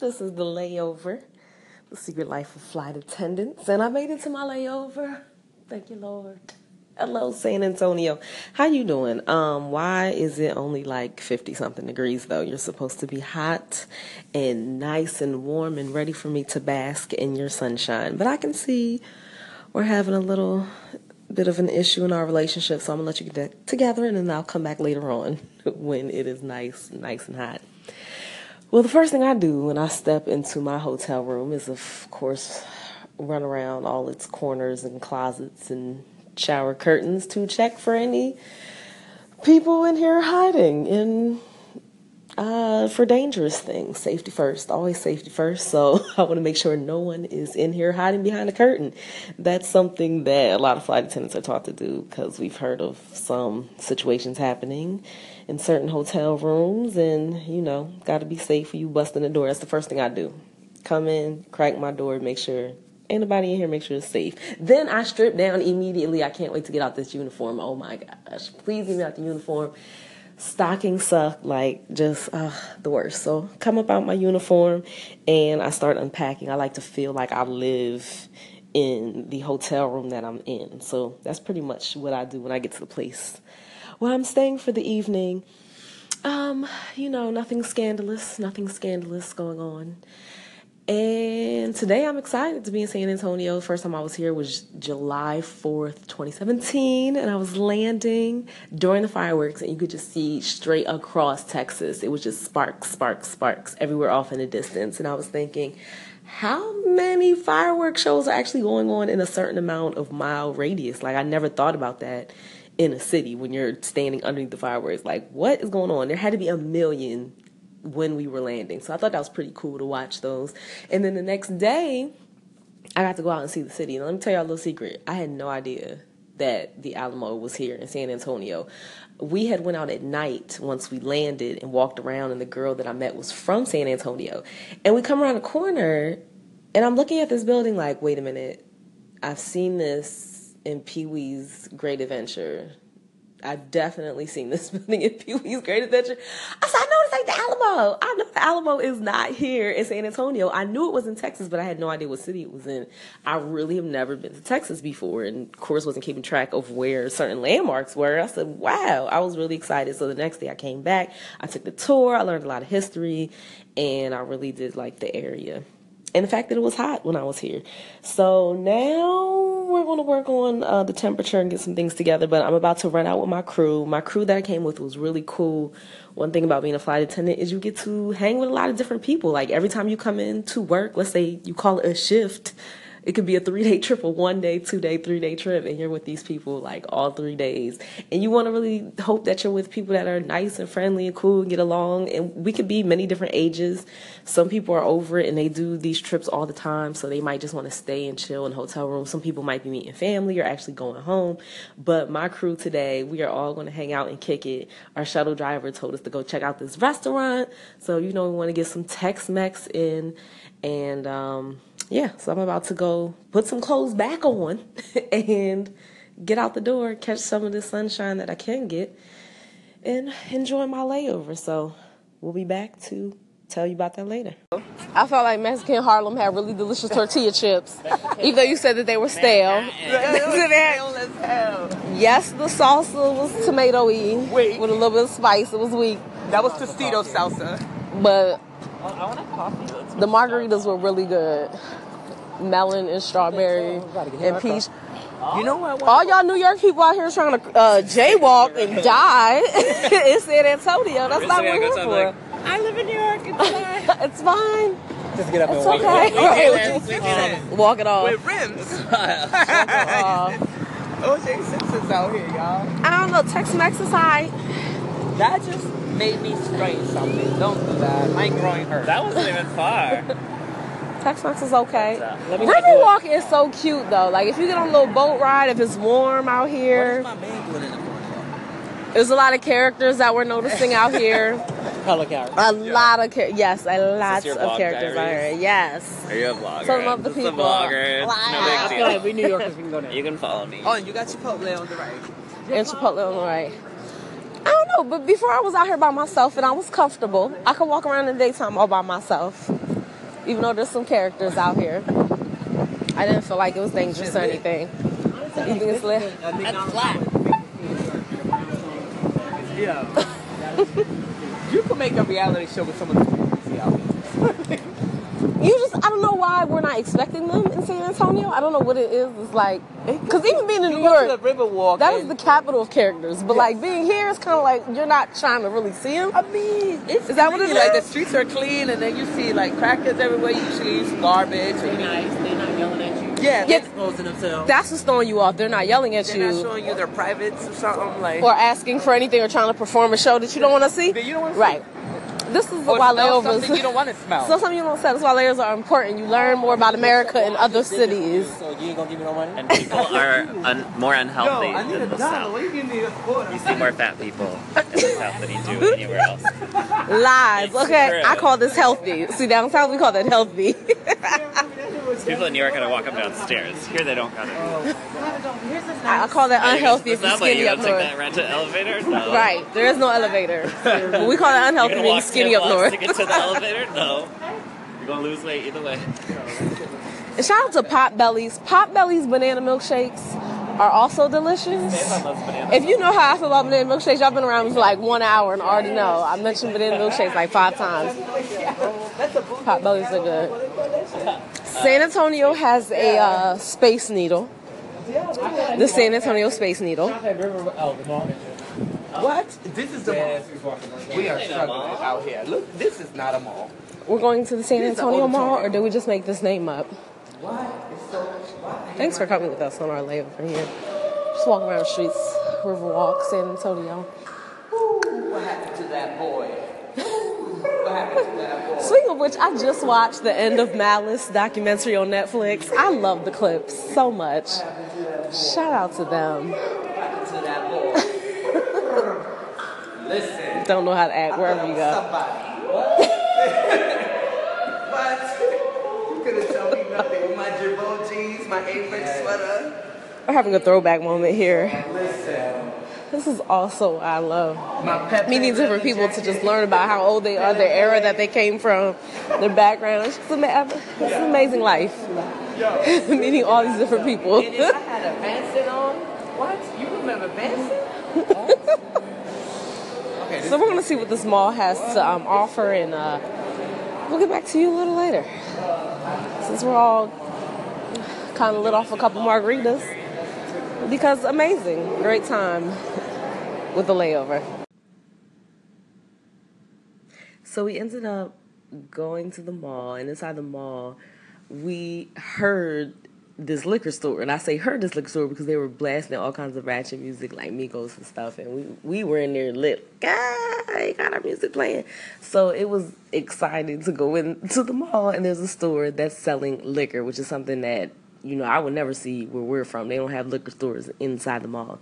This is the layover, the secret life of flight attendants, and I made it to my layover. Thank you, Lord. Hello, San Antonio. How you doing? Um, why is it only like 50 something degrees though? You're supposed to be hot and nice and warm and ready for me to bask in your sunshine. But I can see we're having a little bit of an issue in our relationship, so I'm gonna let you get together and then I'll come back later on when it is nice, nice and hot. Well, the first thing I do when I step into my hotel room is, of course, run around all its corners and closets and shower curtains to check for any people in here hiding in uh, for dangerous things. Safety first, always safety first. So I want to make sure no one is in here hiding behind a curtain. That's something that a lot of flight attendants are taught to do because we've heard of some situations happening in certain hotel rooms, and you know, got to be safe for you busting the door. That's the first thing I do. Come in, crack my door, make sure anybody in here, make sure it's safe. Then I strip down immediately. I can't wait to get out this uniform. Oh my gosh, please get me out the uniform stockings suck like just uh, the worst. So come up out my uniform and i start unpacking. I like to feel like i live in the hotel room that i'm in. So that's pretty much what i do when i get to the place where i'm staying for the evening. Um you know nothing scandalous nothing scandalous going on. And today I'm excited to be in San Antonio. First time I was here was July 4th, 2017, and I was landing during the fireworks, and you could just see straight across Texas. It was just sparks, sparks, sparks everywhere off in the distance. And I was thinking, how many fireworks shows are actually going on in a certain amount of mile radius? Like, I never thought about that in a city when you're standing underneath the fireworks. Like, what is going on? There had to be a million when we were landing. So I thought that was pretty cool to watch those. And then the next day, I got to go out and see the city. And let me tell you a little secret. I had no idea that the Alamo was here in San Antonio. We had went out at night once we landed and walked around and the girl that I met was from San Antonio. And we come around the corner and I'm looking at this building like, wait a minute. I've seen this in Pee-wee's Great Adventure I've definitely seen this building in Pee Wee's Great Adventure. I know ain't the Alamo. I know the Alamo is not here in San Antonio. I knew it was in Texas, but I had no idea what city it was in. I really have never been to Texas before, and of course, wasn't keeping track of where certain landmarks were. I said, wow, I was really excited. So the next day I came back, I took the tour, I learned a lot of history, and I really did like the area and the fact that it was hot when I was here. So now we're going to work on uh, the temperature and get some things together. But I'm about to run out with my crew. My crew that I came with was really cool. One thing about being a flight attendant is you get to hang with a lot of different people. Like every time you come in to work, let's say you call it a shift, it could be a three day trip, a one day, two day, three day trip, and you're with these people like all three days. And you want to really hope that you're with people that are nice and friendly and cool and get along. And we could be many different ages. Some people are over it and they do these trips all the time, so they might just want to stay and chill in hotel rooms. Some people might be meeting family or actually going home. But my crew today, we are all going to hang out and kick it. Our shuttle driver told us to go check out this restaurant. So, you know, we want to get some Tex Mex in. And, um, yeah, so I'm about to go put some clothes back on and get out the door, catch some of the sunshine that I can get, and enjoy my layover. So we'll be back to tell you about that later. I felt like Mexican Harlem had really delicious tortilla chips, even though you said that they were stale. yes, the salsa was tomatoey with a little bit of spice. It was weak. That was Tostito salsa. But the margaritas were really good melon and strawberry and peach. You know what? All y'all New York people out here trying to uh, jaywalk and die in San Antonio. That's not what we're here for. I live in New York. It's fine. it's fine. Just get up it's and walk okay. it. walk it off. With rims. OJ Simpson's out here, y'all. I don't know. Tex-Mex is high. That just made me strain something. Don't do that. My groin hurt. That wasn't even far. Tex-Mex is okay. Riverwalk is so cute though. Like if you get on a little boat ride, if it's warm out here. What is my man doing in the corner? There's a lot of characters that we're noticing out here. Color characters. A lot of characters. yes, a lot of characters out diaries? here. Yes. Are you a vlogger? Some of the Just people. a vlogger. It's Wow. no I big feel deal. like we New Yorkers we can go there. You can follow me. Oh, and you got Chipotle on the right. And Chipotle on the right. I don't know, but before I was out here by myself and I was comfortable, I could walk around in the daytime all by myself. even though there's some characters out here. I didn't feel like it was dangerous or anything. You think it's lit? That's flat. Yeah. you could make a reality show with some of the crazy out there. You just, I don't know why we're not expecting them in San Antonio. I don't know what it is. It's like, because even being in New go to York, the Riverwalk. that is and- the capital of characters. But like being here, it's kind of like you're not trying to really see them. I mean, it's Is that what it is? Like the streets are clean, and then you see like crackers everywhere. You see garbage. They're nice. They're not yelling at you. yeah, Yeah, they're, Exposing themselves. That's what's throwing you off. They're not yelling at you. they're not showing you their privates or something like. or asking for anything or trying to perform a show that you don't want to see. That you don't wanna see. Right. This is or why smell layovers. something you don't want to smell. So something you don't say. That's why layovers are important. You learn more about America in other cities. So you ain't gonna give me no money? And people are un- more unhealthy Yo, I need in a the dollar. South. You give me a? You see more fat people in the South than you do anywhere else. Lies. It's Okay, true. I call this healthy. See, down south we call that healthy. People in New York gotta walk up downstairs. Here they don't gotta. Oh. I I call that unhealthy if the you're subway, skinny you up gotta take north. that rented elevator? No. Right. There is no elevator. But we call it You're unhealthy gonna being walk skinny up blocks north. to get to the elevator? No. You're gonna lose weight either way. And shout out to Potbelly's. Pop Bellies banana milkshakes are also delicious. If you know how I feel about banana milkshakes, y'all been around me for like one hour and already know. I mentioned banana milkshakes like five times. Potbelly's are good. San Antonio has a uh, space needle. The San Antonio Space Needle. What? This is the mall. We are struggling out here. Look, this is not a mall. We're going to the San This is the Antonio Mall, or did we just make this name up? Why? It's so. Why? Thanks for coming with us on our layover here. Just walking around the streets, Riverwalk, San Antonio. What happened to that boy? what happened to that boy? Speaking of which, I just watched the End of Malice documentary on Netflix. I love the clips so much. Shout out to them. To that boy? Listen. Don't know how to act wherever you go. What? You couldn't tell me nothing with my Girbaud jeans, my apron sweater. We're having a throwback moment here. Listen. This is also what I love. Meeting different people to just learn about how old they are, their era that they came from, their background. It's, just ama- it's an amazing life. Meeting all these different people. And if I had a Benson on, what? You remember okay, So we're gonna see what this mall has to um, offer, and uh, we'll get back to you a little later. Since we're all kind of lit off a couple margaritas, because amazing, great time with the layover. So we ended up going to the mall, and inside the mall, we heard this liquor store, and I say heard this liquor store because they were blasting all kinds of ratchet music like Migos and stuff, and we we were in there lit. Ah, got our music playing, so it was exciting to go into the mall, and there's a store that's selling liquor, which is something that you know, I would never see where we're from. They don't have liquor stores inside the mall.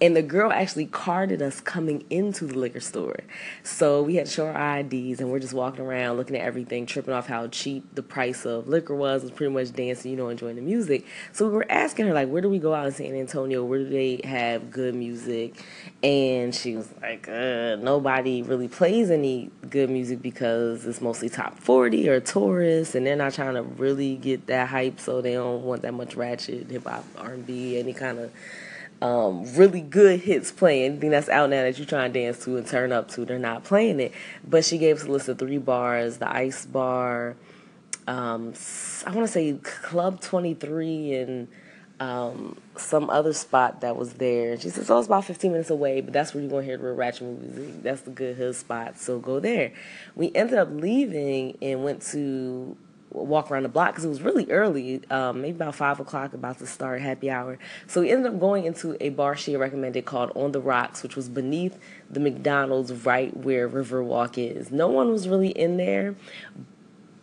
And the girl actually carded us coming into the liquor store. So we had to show our IDs and we're just walking around looking at everything, tripping off how cheap the price of liquor was, was pretty much dancing, you know, enjoying the music. So we were asking her, like, where do we go out in San Antonio? Where do they have good music? And she was like, uh, nobody really plays any good music because it's mostly top 40 or tourists and they're not trying to really get that hype so they don't want that much ratchet hip hop r&b any kind of um, really good hits playing anything that's out now that you try and dance to and turn up to they're not playing it but she gave us a list of three bars the ice bar um, i want to say club 23 and um, some other spot that was there. She says, "Oh, it's about 15 minutes away, but that's where you're gonna hear the real ratchet music. That's the good hood spot, so go there." We ended up leaving and went to walk around the block because it was really early, um, maybe about five o'clock, about to start happy hour. So we ended up going into a bar she recommended called On the Rocks, which was beneath the McDonald's, right where Riverwalk is. No one was really in there,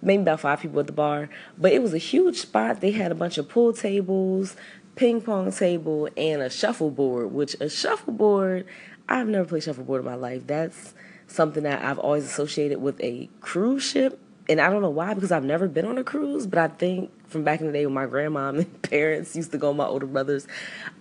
maybe about five people at the bar, but it was a huge spot. They had a bunch of pool tables, ping pong table, and a shuffleboard. Which a shuffleboard, I've never played shuffleboard in my life. That's something that I've always associated with a cruise ship and I don't know why because I've never been on a cruise, but I think from back in the day when my grandma and parents used to go, my older brothers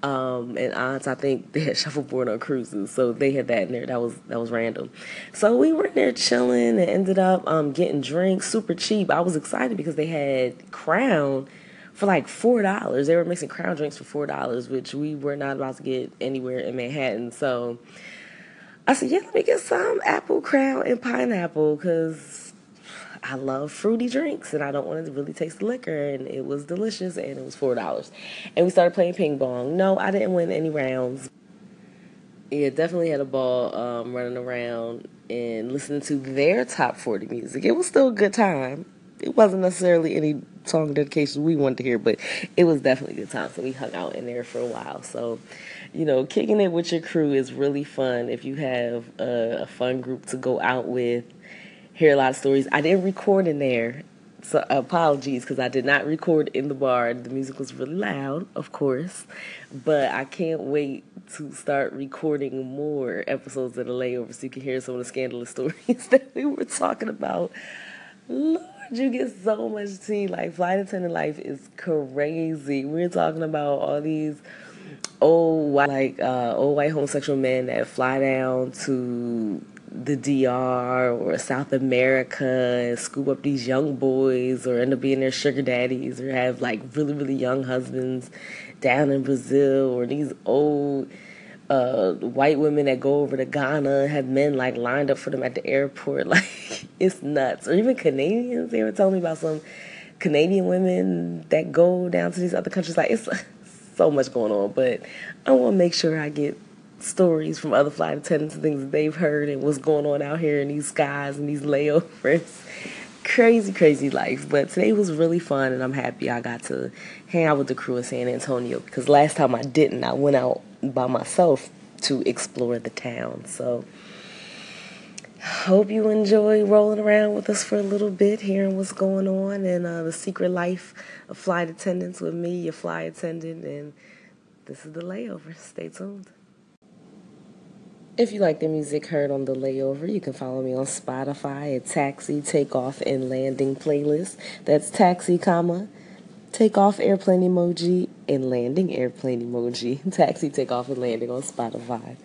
um, and aunts, I think they had shuffleboard on cruises, so they had that in there. That was that was random. So we were in there chilling and ended up um, getting drinks super cheap. I was excited because they had Crown for like four dollars. They were mixing Crown drinks for four dollars, which we were not about to get anywhere in Manhattan. So I said, yeah, let me get some apple crown and pineapple because I love fruity drinks and I don't want to really taste the liquor. And it was delicious and it was $4. And we started playing ping pong. No, I didn't win any rounds. Yeah, definitely had a ball um, running around and listening to their top 40 music. It was still a good time. It wasn't necessarily any song dedications we wanted to hear, but it was definitely a good time. So we hung out in there for a while. So you know, kicking it with your crew is really fun if you have a, a fun group to go out with, hear a lot of stories. I didn't record in there, so apologies because I did not record in the bar. The music was really loud, of course, but I can't wait to start recording more episodes of the layover so you can hear some of the scandalous stories that we were talking about. Lord, you get so much tea. Like flight attendant life is crazy. We're talking about all these old white, like uh, old white homosexual men that fly down to the DR or South America and scoop up these young boys or end up being their sugar daddies or have like really really young husbands down in Brazil or these old uh, white women that go over to Ghana have men like lined up for them at the airport. Like it's nuts. Or even Canadians they were telling me about some Canadian women that go down to these other countries. Like it's so much going on, but I want to make sure I get stories from other flight attendants and things that they've heard and what's going on out here in these skies and these layovers. crazy, crazy life. But today was really fun, and I'm happy I got to hang out with the crew in San Antonio because last time I didn't. I went out by myself to explore the town. So, hope you enjoy rolling around with us for a little bit, hearing what's going on and uh, the secret life of flight attendants with me, your flight attendant, and this is the layover. Stay tuned. If you like the music heard on the layover, you can follow me on Spotify at Taxi Takeoff and Landing playlist. That's Taxi, comma Takeoff airplane emoji and landing airplane emoji. Taxi Takeoff and Landing on Spotify.